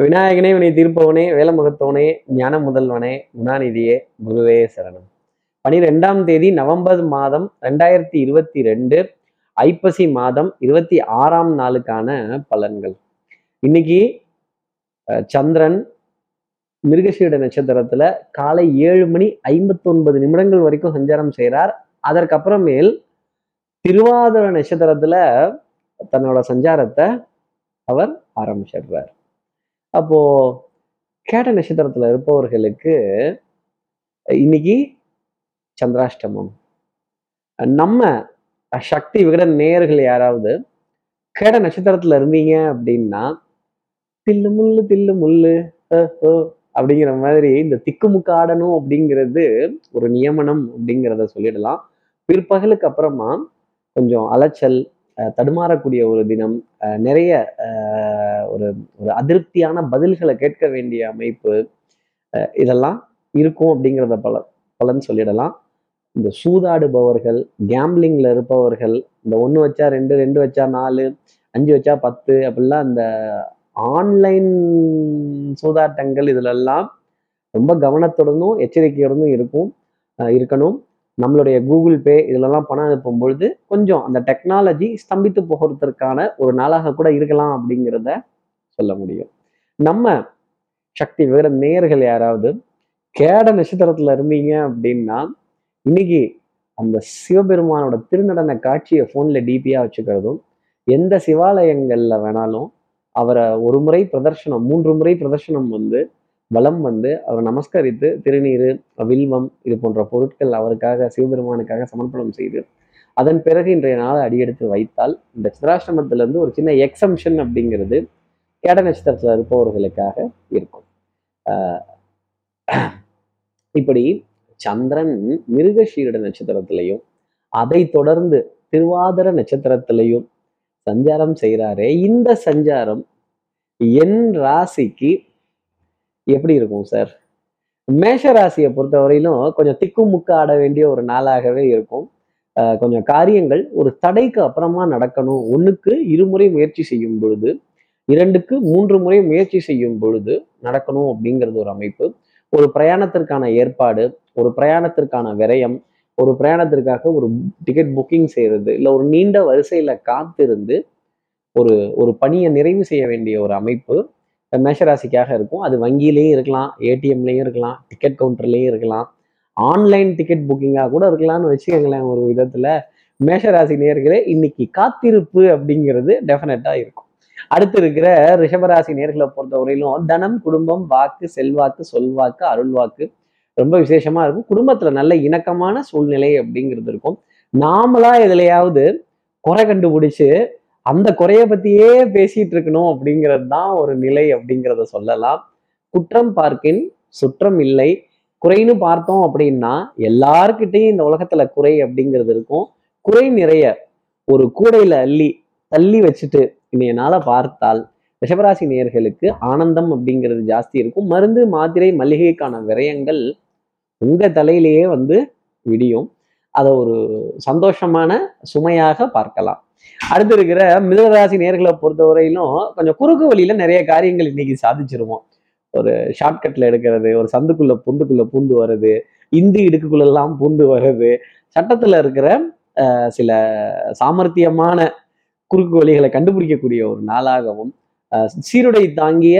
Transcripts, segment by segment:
விநாயகனே வினை தீர்ப்பவனே வேலமுகத்தவனே ஞான முதல்வனே குணாநிதியே குருவே சரணம். பனிரெண்டாம் தேதி நவம்பர் மாதம் ரெண்டாயிரத்தி இருபத்தி ரெண்டு ஐப்பசி மாதம் இருபத்தி ஆறாம் நாளுக்கான பலன்கள். இன்னைக்கு சந்திரன் மிருகசீட நட்சத்திரத்துல காலை ஏழு மணி ஐம்பத்தி ஒன்பது நிமிடங்கள் வரைக்கும் சஞ்சாரம் செய்கிறார் அதற்கப்புறமேல் திருவாதிர நட்சத்திரத்துல தன்னோட சஞ்சாரத்தை அவர் ஆரம்பிச்சிடுறார். அப்போ கேட்ட நட்சத்திரத்துல இருப்பவர்களுக்கு இன்னைக்கு சந்திராஷ்டமம். நம்ம சக்தி விகடன் நேயர்கள் யாராவது கேட்ட நட்சத்திரத்துல இருந்தீங்க அப்படின்னா தில்லு முள்ளு தில்லு முள்ளு ஓ அப்படிங்கிற மாதிரி இந்த திக்குமுக்காடணும் அப்படிங்கிறது ஒரு நியமனம் அப்படிங்கிறத சொல்லிடலாம். பிற்பகலுக்கு அப்புறமா கொஞ்சம் அலைச்சல் அஹ், தடுமாறக்கூடிய ஒரு தினம் அஹ், நிறைய ஒரு ஒரு அதிருப்தியான பதில்களை கேட்க வேண்டிய அமைப்பு இதெல்லாம் இருக்கும் அப்படிங்கிறத பல பலன் சொல்லிடலாம். இந்த சூதாடுபவர்கள் கேம்பிளிங்ல இருப்பவர்கள் இந்த ஒன்று வச்சா ரெண்டு ரெண்டு வச்சா நாலு அஞ்சு வச்சா பத்து அப்படிலாம் இந்த ஆன்லைன் சூதாட்டங்கள் இதிலெல்லாம் ரொம்ப கவனத்துடனும் எச்சரிக்கையுடனும் இருக்கும் இருக்கணும். நம்மளுடைய கூகுள் பே இதிலெல்லாம் பணம் அனுப்பும் பொழுது கொஞ்சம் அந்த டெக்னாலஜி ஸ்தம்பித்து போகிறதுக்கான ஒரு நாளாக கூட இருக்கலாம் அப்படிங்கிறத சொல்ல முடியும். நம்ம சக்தி வேற நேயர்கள் யாராவது கேட நட்சத்திரத்துல இருந்தீங்க அப்படின்னா இன்னைக்கு அந்த சிவபெருமானோட திருநடன காட்சியை ஃபோன்ல டிபியா வச்சுக்கிறதும் எந்த சிவாலயங்கள்ல வேணாலும் அவரை ஒரு முறை பிரதர்ஷனம் மூன்று முறை பிரதர்ஷனம் வந்து வலம் வந்து அவரை நமஸ்கரித்து திருநீர் வில்வம் இது போன்ற பொருட்கள் அவருக்காக சிவபெருமானுக்காக சமர்ப்பணம் செய்து அதன் பிறகு இன்றைய நாளை அடியெடுத்து வைத்தால் இந்த சித்ராஷ்டமத்துல இருந்து ஒரு சின்ன எக்ஸம்ஷன் அப்படிங்கிறது கேட நட்சத்திரத்துல இருப்பவர்களுக்காக இருக்கும். இப்படி சந்திரன் மிருகஷீரட நட்சத்திரத்திலையும் அதை தொடர்ந்து திருவாதிர நட்சத்திரத்திலையும் சஞ்சாரம் செய்கிறாரே இந்த சஞ்சாரம் என் ராசிக்கு எப்படி இருக்கும் சார் மேஷ ராசியை பொறுத்தவரையிலும் கொஞ்சம் திக்குமுக்கு ஆட வேண்டிய ஒரு நாளாகவே இருக்கும். ஆஹ் கொஞ்சம் காரியங்கள் ஒரு தடைக்கு அப்புறமா நடக்கணும். ஒண்ணுக்கு இருமுறை முயற்சி செய்யும் பொழுது இரண்டுக்கு மூன்று முறை முயற்சி செய்யும் பொழுது நடக்கணும் அப்படிங்கிறது ஒரு அமைப்பு. ஒரு பிரயாணத்திற்கான ஏற்பாடு ஒரு பிரயாணத்திற்கான விரயம் ஒரு பிரயாணத்திற்காக ஒரு டிக்கெட் புக்கிங் செய்கிறது இல்லை ஒரு நீண்ட வரிசையில் காத்திருந்து ஒரு ஒரு பணியை நிறைவு செய்ய வேண்டிய ஒரு அமைப்பு மேஷராசிக்காக இருக்கும். அது வங்கியிலையும் இருக்கலாம் ஏடிஎம்லேயும் இருக்கலாம் டிக்கெட் கவுண்டர்லேயும் இருக்கலாம். ஆன்லைன் டிக்கெட் புக்கிங்காக கூட இருக்கலாம்னு வச்சுக்கோங்களேன் ஒரு விதத்தில். மேஷராசி நேர்களே இன்னைக்கு காத்திருப்பு அப்படிங்கிறது டெஃபினட்டாக இருக்கும். அடுத்து இருக்கிற ரிஷபராசி நேர்களை பொறுத்தவரையிலும் தனம் குடும்பம் வாக்கு செல்வாக்கு சொல்வாக்கு அருள்வாக்கு ரொம்ப விசேஷமா இருக்கும். குடும்பத்துல நல்ல இணக்கமான சூழ்நிலை அப்படிங்கிறது இருக்கும். நாமளா எதுலையாவது குறை கண்டுபிடிச்சு அந்த குறைய பத்தியே பேசிட்டு இருக்கணும் அப்படிங்கிறது தான் ஒரு நிலை அப்படிங்கிறத சொல்லலாம். குற்றம் பார்க்கின் சுற்றம் இல்லை. குறைன்னு பார்த்தோம் அப்படின்னா எல்லார்கிட்டையும் இந்த உலகத்துல குறை அப்படிங்கிறது இருக்கும். குறை நிறைய ஒரு கூடையில அள்ளி தள்ளி வச்சுட்டு இன்றைய நாளை பார்த்தால் ரிஷபராசி நேர்களுக்கு ஆனந்தம் அப்படிங்கிறது ஜாஸ்தி இருக்கும். மருந்து மாத்திரை மளிகைக்கான விரயங்கள் உங்கள் தலையிலேயே வந்து விடியும். அதை ஒரு சந்தோஷமான சுமையாக பார்க்கலாம். அடுத்து இருக்கிற மிதனராசி நேர்களை பொறுத்தவரையிலும் கொஞ்சம் குறுக்கு வழியில நிறைய காரியங்கள் இன்னைக்கு சாதிச்சிருவோம். ஒரு ஷார்ட்கட்ல எடுக்கிறது ஒரு சந்துக்குள்ள பொந்துக்குள்ள பூந்து வர்றது இந்தி இடுக்குக்குள்ளெல்லாம் பூந்து வர்றது சட்டத்துல இருக்கிற சில சாமர்த்தியமான குறுக்கு வழிகளை கண்டுபிடிக்கக்கூடிய ஒரு நாளாகவும் சீருடை தாங்கிய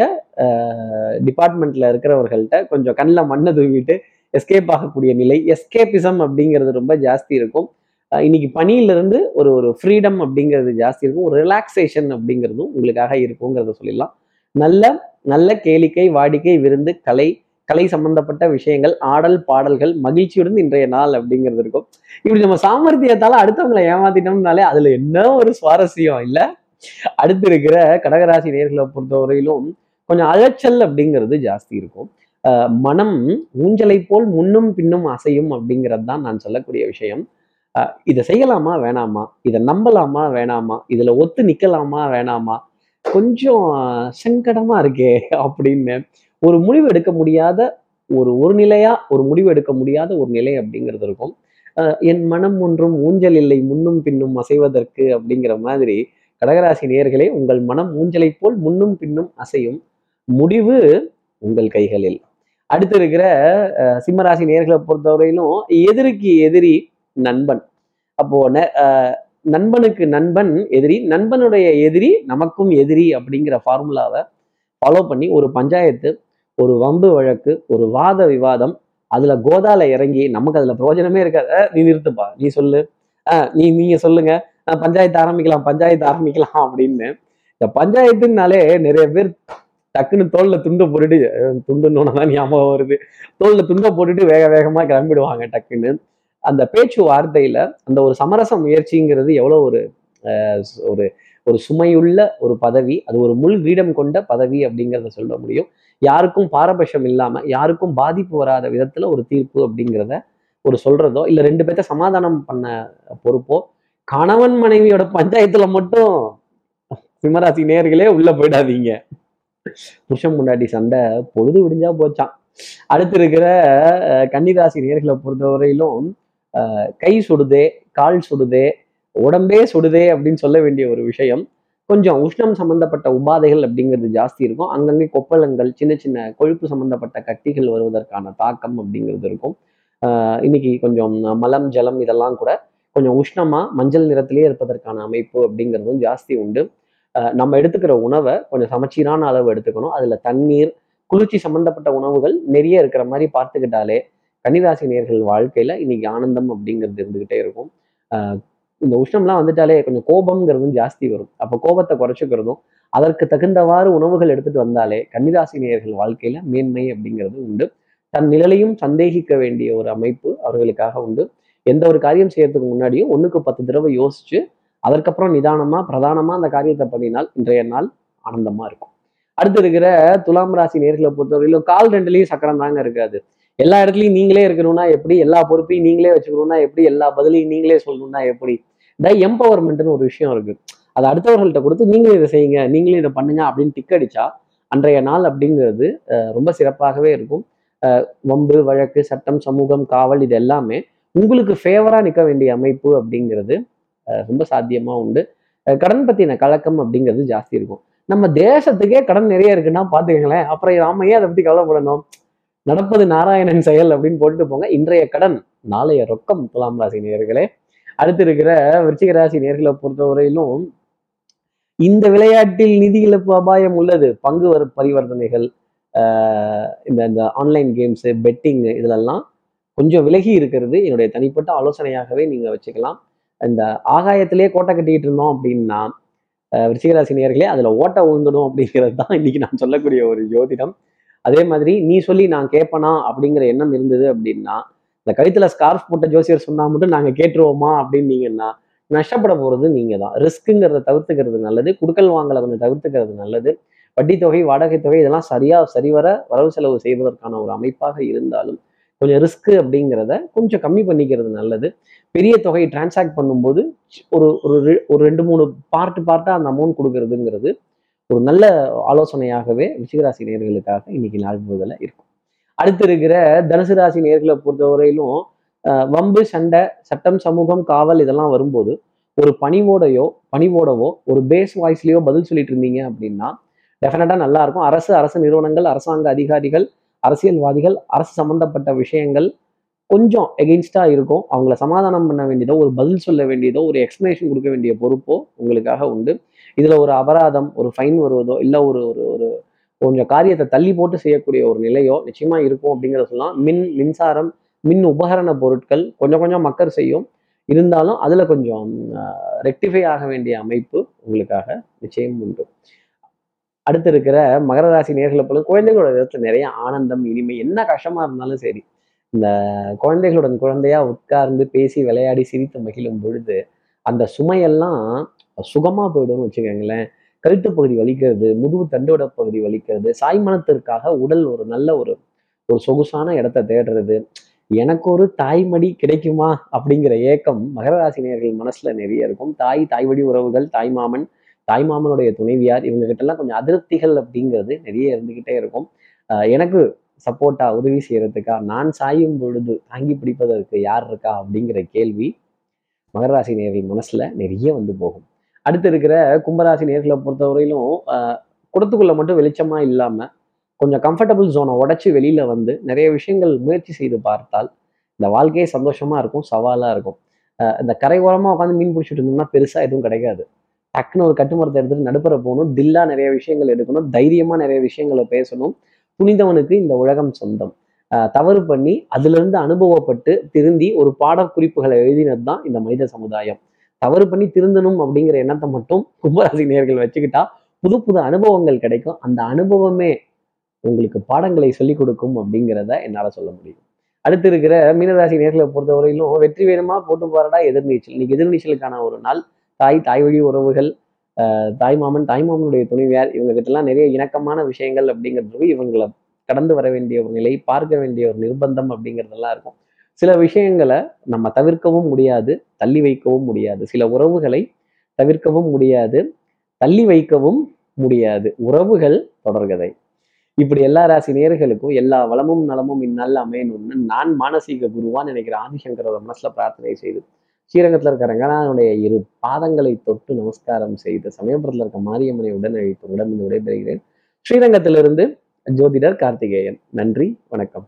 டிபார்ட்மெண்ட்ல இருக்கிறவர்கள்ட்ட கொஞ்சம் கண்ணில் மண்ணை தூவிட்டு எஸ்கேப் ஆகக்கூடிய நிலை எஸ்கேபிசம் அப்படிங்கிறது ரொம்ப ஜாஸ்தி இருக்கும். இன்னைக்கு பணியிலிருந்து ஒரு ஒரு ஃப்ரீடம் அப்படிங்கிறது ஜாஸ்தி இருக்கும். ஒரு ரிலாக்ஸேஷன் அப்படிங்கிறதும் உங்களுக்காக இருக்குங்கிறத சொல்லிடலாம். நல்ல நல்ல கேளிக்கை வாடிக்கை விருந்து கலை கலை சம்பந்தப்பட்ட விஷயங்கள் ஆடல் பாடல்கள் மகிழ்ச்சியுடன் இன்றைய நாள் அப்படிங்கிறது இருக்கும். இப்படி நம்ம சாமர்த்தியத்தால அடுத்தவங்களை ஏமாத்திட்டோம்னாலே அதுல என்ன ஒரு சுவாரஸ்யம் இல்ல? அடுத்து இருக்கிற கடகராசி நேர்களை பொறுத்தவரையிலும் கொஞ்சம் அலைச்சல் அப்படிங்கிறது ஜாஸ்தி இருக்கும். மனம் ஊஞ்சலை போல் முன்னும் பின்னும் அசையும் அப்படிங்கிறது தான் நான் சொல்லக்கூடிய விஷயம். இதை செய்யலாமா வேணாமா? இதை நம்பலாமா வேணாமா? இதுல ஒத்து நிக்கலாமா வேணாமா? கொஞ்சம் சங்கடமா இருக்கே அப்படின்னு ஒரு முடிவு எடுக்க முடியாத ஒரு ஒரு நிலையா ஒரு முடிவு எடுக்க முடியாத ஒரு நிலை அப்படிங்கிறது இருக்கும். என் மனம் ஒன்றும் ஊஞ்சல் இல்லை முன்னும் பின்னும் அசைவதற்கு அப்படிங்கிற மாதிரி கடகராசி நேர்களே உங்கள் மனம் ஊஞ்சலை போல் முன்னும் பின்னும் அசையும் முடிவு உங்கள் கைகளில். அடுத்து இருக்கிற சிம்மராசி நேர்களை பொறுத்தவரையிலும் எதிரிக்கு எதிரி நண்பன். அப்போ ந- நண்பனுக்கு நண்பன் எதிரி நண்பனுடைய எதிரி நமக்கும் எதிரி அப்படிங்கிற ஃபார்முலாவை ஃபாலோ பண்ணி ஒரு பஞ்சாயத்து ஒரு வம்பு வழக்கு ஒரு வாத விவாதம் அதுல கோதால இறங்கி நமக்கு அதுல பிரயோஜனமே இருக்காது. நீ நிறுத்துப்பா. நீ சொல்லு. நீ நீங்க சொல்லுங்க. பஞ்சாயத்து ஆரம்பிக்கலாம் பஞ்சாயத்து ஆரம்பிக்கலாம் அப்படின்னு. இந்த பஞ்சாயத்துனாலே நிறைய பேர் டக்குன்னு தோல்ல துண்டை போட்டுட்டு துண்டுன்னு தான் ஞாபகம் வருது. தோல்ல துண்டை போட்டுட்டு வேக வேகமா கிளம்பிடுவாங்க டக்குன்னு. அந்த பேச்சு வார்த்தையில அந்த ஒரு சமரச முயற்சிங்கிறது எவ்வளவு ஒரு ஒரு ஒரு சுமையுள்ள ஒரு பதவி அது ஒரு முள் கிரீடம் கொண்ட பதவி அப்படிங்கிறத சொல்ல முடியும். யாருக்கும் பாரபட்சம் இல்லாம யாருக்கும் பாதிப்பு வராத விதத்துல ஒரு தீர்ப்பு அப்படிங்கிறத ஒரு சொல்றதோ இல்ல ரெண்டு பேர்த்த சமாதானம் பண்ண பொறுப்போ கணவன் மனைவியோட பஞ்சாயத்துல மட்டும் சிம்மராசி நேர்களே உள்ள போயிடாதீங்க. புருஷன் முன்னாடி சண்டை பொழுது விடிஞ்சா போச்சான் அடுத்து இருக்கிற கன்னிராசி நேர்களை பொறுத்தவரையிலும் கை சுடுதே கால் சுடுதே உடம்பே சுடுதே அப்படின்னு சொல்ல வேண்டிய ஒரு விஷயம். கொஞ்சம் உஷ்ணம் சம்பந்தப்பட்ட உபாதைகள் அப்படிங்கிறது ஜாஸ்தி இருக்கும். அங்கங்கே கொப்பளங்கள் சின்ன சின்ன கொழுப்பு சம்பந்தப்பட்ட கட்டிகள் வருவதற்கான தாக்கம் அப்படிங்கிறது இருக்கும். இன்னைக்கு கொஞ்சம் மலம் ஜலம் இதெல்லாம் கூட கொஞ்சம் உஷ்ணமாக மஞ்சள் நிறத்திலே இருப்பதற்கான அமைப்பு அப்படிங்கிறதும் ஜாஸ்தி உண்டு. நம்ம எடுத்துக்கிற உணவை கொஞ்சம் சமச்சீரான அளவு எடுத்துக்கணும். அதில் தண்ணீர் குளிர்ச்சி சம்பந்தப்பட்ட உணவுகள் நிறைய இருக்கிற மாதிரி பார்த்துக்கிட்டாலே கன்னிராசி நேர்கள் வாழ்க்கையில் இன்னைக்கு ஆனந்தம் அப்படிங்கிறது இருந்துகிட்டே இருக்கும். இந்த உஷ்ணம்லாம் வந்துட்டாலே கொஞ்சம் கோபம்ங்கிறதும் ஜாஸ்தி வரும். அப்போ கோபத்தை குறைச்சிக்கிறதும் அதற்கு தகுந்தவாறு உணவுகள் எடுத்துட்டு வந்தாலே கன்னிராசி நேயர்கள் வாழ்க்கையில மேன்மை அப்படிங்கிறது உண்டு. தன் நிழலையும் சந்தேகிக்க வேண்டிய ஒரு அமைப்பு அவர்களுக்காக உண்டு. எந்த ஒரு காரியம் செய்யறதுக்கு முன்னாடியும் ஒண்ணுக்கு பத்து தடவை யோசிச்சு அதற்கப்புறம் நிதானமா பிரதானமா அந்த காரியத்தை பண்ணினால் இன்றைய நாள் ஆனந்தமா இருக்கும். அடுத்து இருக்கிற துலாம் ராசி நேர்களை பொறுத்தவரையிலும் கால் ரெண்டுலையும் சக்கரம் தாங்க இருக்காது. எல்லா இடத்துலையும் நீங்களே இருக்கணும்னா எப்படி எல்லா பொறுப்பையும் நீங்களே வச்சுக்கணும்னா எப்படி எல்லா பதிலையும் நீங்களே சொல்லணும்னா எப்படி த எம்பவர்மெண்ட்னு ஒரு விஷயம் இருக்கு. அது அடுத்தவர்கள்ட்ட கொடுத்து நீங்களும் இதை செய்யுங்க நீங்களும் இதை பண்ணுங்க அப்படின்னு டிக் அடிச்சா அன்றைய நாள் அப்படிங்கிறது ரொம்ப சிறப்பாகவே இருக்கும். வம்பு வழக்கு சட்டம் சமூகம் காவல் இது எல்லாமே உங்களுக்கு ஃபேவரா நிற்க வேண்டிய அமைப்பு அப்படிங்கிறது ரொம்ப சாத்தியமா உண்டு. கடன் பத்தின கலக்கம் அப்படிங்கிறது ஜாஸ்தி இருக்கும். நம்ம தேசத்துக்கே கடன் நிறைய இருக்குன்னா பாத்துக்கங்களேன் அப்புறம் நாம ஏன் அதை பத்தி கவலைப்படணும்? நடப்பது நாராயணன் செயல் அப்படின்னு போட்டு போங்க. இன்றைய கடன் நாளைய ரொக்கம் துலாம் ராசி நேர்களே அடுத்து இருக்கிற விருச்சிக ராசி நேர்களை பொறுத்தவரையிலும் இந்த விளையாட்டில் நிதி இழப்பு அபாயம் உள்ளது. பங்கு வர பரிவர்த்தனைகள் ஆஹ் இந்த இந்த ஆன்லைன் கேம்ஸ் பெட்டிங் இதிலெல்லாம் கொஞ்சம் விலகி இருக்கிறது. என்னுடைய தனிப்பட்ட ஆலோசனையாகவே நீங்க வச்சுக்கலாம். இந்த ஆகாயத்திலே கோட்டை கட்டிக்கிட்டு இருந்தோம் அப்படின்னா விருச்சிகராசி நேர்களே அதுல ஓட்ட உழுந்துடும் அப்படிங்கிறது தான் இன்னைக்கு நான் சொல்லக்கூடிய ஒரு ஜோதிடம். அதே மாதிரி நீ சொல்லி நான் கேட்பனா அப்படிங்கிற எண்ணம் இருந்தது அப்படின்னா இந்த கழுத்துல ஸ்கார்ஃப் போட்ட ஜோசியர் சொன்னா மட்டும் நாங்க கேட்டுருவோமா அப்படின்னீங்கன்னா நஷ்டப்பட போறது நீங்க தான் ரிஸ்க்குங்கிறத தவிர்த்துக்கிறது நல்லது. குடுக்கல் வாங்கலை கொஞ்சம் தவிர்த்துக்கிறது நல்லது. வட்டி தொகை வாடகை தொகை இதெல்லாம் சரியா சரிவர வரவு செலவு செய்வதற்கான ஒரு அமைப்பாக இருந்தாலும் கொஞ்சம் ரிஸ்க்கு அப்படிங்கிறத கொஞ்சம் கம்மி பண்ணிக்கிறது நல்லது. பெரிய தொகை டிரான்சாக்ட் பண்ணும்போது ஒரு ஒரு ஒரு ரெண்டு மூணு பார்ட் பார்ட்டாக அந்த அமௌண்ட் கொடுக்கறதுங்கிறது ஒரு நல்ல ஆலோசனையாகவே ரிஷிகராசி நேர்களுக்காக இன்னைக்கு நாள் முழுவதுல இருக்கும். அடுத்து இருக்கிற தனுசு ராசி நேர்களை பொறுத்தவரையிலும் வம்பு சண்டை சட்டம் சமூகம் காவல் இதெல்லாம் வரும்போது ஒரு பணிவோடையோ பணிவோடவோ ஒரு பேஸ் வாய்ஸ்லேயோ பதில் சொல்லிட்டு இருந்தீங்க அப்படின்னா டெஃபினட்டாக நல்லா இருக்கும். அரசு அரசு நிறுவனங்கள் அரசாங்க அதிகாரிகள் அரசியல்வாதிகள் அரசு சம்பந்தப்பட்ட விஷயங்கள் கொஞ்சம் எகெயின்ஸ்டாக இருக்கும். அவங்கள சமாதானம் பண்ண வேண்டியதோ ஒரு பதில் சொல்ல வேண்டியதோ ஒரு எக்ஸ்ப்ளனேஷன் கொடுக்க வேண்டிய பொறுப்போ உங்களுக்காக உண்டு. இதில் ஒரு அபராதம் ஒரு ஃபைன் வருவதோ இல்லை ஒரு ஒரு ஒரு கொஞ்சம் காரியத்தை தள்ளி போட்டு செய்யக்கூடிய ஒரு நிலையோ நிச்சயமா இருக்கும் அப்படிங்கிறத சொல்லலாம். மின் மின்சாரம் மின் உபகரண பொருட்கள் கொஞ்சம் கொஞ்சம் மக்கர் செய்யும். இருந்தாலும் அதுல கொஞ்சம் ரெக்டிஃபை ஆக வேண்டிய அமைப்பு உங்களுக்காக நிச்சயம் உண்டு. அடுத்து இருக்கிற மகர ராசி நேர்களை போல குழந்தைகளோட விதத்தில் நிறைய ஆனந்தம் இனிமை என்ன கஷ்டமா இருந்தாலும் சரி. இந்த குழந்தைகளுடன் குழந்தையா உட்கார்ந்து பேசி விளையாடி சிரித்து மகிழும் பொழுது அந்த சுமையெல்லாம் சுகமா போயிடும்னு வச்சுக்கோங்களேன். கழுத்து பகுதி வலிக்கிறது முதுகு தண்டோட பகுதி வலிக்கிறது சாய்மனத்திற்காக உடல் ஒரு நல்ல ஒரு ஒரு சொகுசான இடத்த தேடுறது. எனக்கு ஒரு தாய்மடி கிடைக்குமா? அப்படிங்கிற ஏக்கம் மகர ராசினியர்கள் மனசுல நிறைய இருக்கும். தாய் தாய்வடி உறவுகள் தாய்மாமன் தாய்மாமனுடைய துணைவியார் இவங்க கிட்டலாம் எல்லாம் கொஞ்சம் அதிருப்திகள் அப்படிங்கிறது நிறைய இருந்துகிட்டே இருக்கும். ஆஹ் எனக்கு சப்போர்ட்டா உதவி செய்யறதுக்கா நான் சாயும் பொழுது தாங்கி பிடிப்பதற்கு யார் இருக்கா அப்படிங்கிற கேள்வி மகர ராசி நேர்கள் மனசுல நிறைய வந்து போகும். அடுத்து இருக்கிற கும்பராசி நேர்களை பொறுத்தவரையிலும் குடத்துக்குள்ள மட்டும் வெளிச்சமா இல்லாம கொஞ்சம் கம்ஃபர்டபுள் ஜோனை உடச்சி வெளியில வந்து நிறைய விஷயங்கள் முயற்சி செய்து பார்த்தால் இந்த வாழ்க்கையே சந்தோஷமா இருக்கும் சவாலா இருக்கும். இந்த கரை ஓரமாக உட்காந்து மீன் பிடிச்சிட்டு இருந்தோம்னா பெருசா எதுவும் கிடைக்காது. டக்குன்னு ஒரு கட்டுமரத்தை எடுத்துட்டு நடுப்புற போகணும் தில்லா நிறைய விஷயங்கள் எடுக்கணும் தைரியமா நிறைய விஷயங்களை பேசணும். துணிந்தவனுக்கு இந்த உலகம் சொந்தம். தவறு பண்ணி அதுல இருந்து அனுபவப்பட்டு திருந்தி ஒரு பாடக்குறிப்புகளை எழுதினது தான் இந்த மனித சமுதாயம். தவறு பண்ணி திருந்தணும் அப்படிங்கிற எண்ணத்தை மட்டும் கும்பராசி நேர்கள் வச்சுக்கிட்டா புது புது அனுபவங்கள் கிடைக்கும். அந்த அனுபவமே உங்களுக்கு பாடங்களை சொல்லிக் கொடுக்கும் அப்படிங்கிறத என்னால் சொல்ல முடியும். அடுத்து இருக்கிற மீனராசி நேர்களை பொறுத்தவரையிலும் வெற்றி வேணுமா? போட்டு போறடா எதிர்நீச்சல். இன்னைக்கு எதிர்நீச்சலுக்கான ஒரு நாள். தாய் தாய் வழி உறவுகள் தாய் மாமன் தாய் மாமனுடைய துணைவியார் இவங்க கிட்டலாம் நிறைய இணக்கமான விஷயங்கள் அப்படிங்கிறது இவங்களை கடந்து வர வேண்டிய ஒரு நிலை பார்க்க வேண்டிய ஒரு நிர்பந்தம் அப்படிங்கிறதெல்லாம் இருக்கும். சில விஷயங்களை நம்ம தவிர்க்கவும் முடியாது தள்ளி வைக்கவும் முடியாது. சில உறவுகளை தவிர்க்கவும் முடியாது தள்ளி வைக்கவும் முடியாது. உறவுகள் தொடர்கதை. இப்படி எல்லா ராசி நேர்களுக்கும் எல்லா வளமும் நலமும் இந்நாள் அமையணும்னு நான் மானசீக குருவான்னு நினைக்கிற ஆதிசங்கரோட மனசுல பிரார்த்தனை செய்து ஸ்ரீரங்கத்தில் இருக்க ரங்கநாதனுடைய இரு பாதங்களை தொட்டு நமஸ்காரம் செய்து சமயபுரத்தில் இருக்க மாரியம்மனை உடனழிப்பு அழைத்து விடைபெறுகிறேன். ஸ்ரீரங்கத்திலிருந்து ஜோதிடர் கார்த்திகேயன். நன்றி வணக்கம்.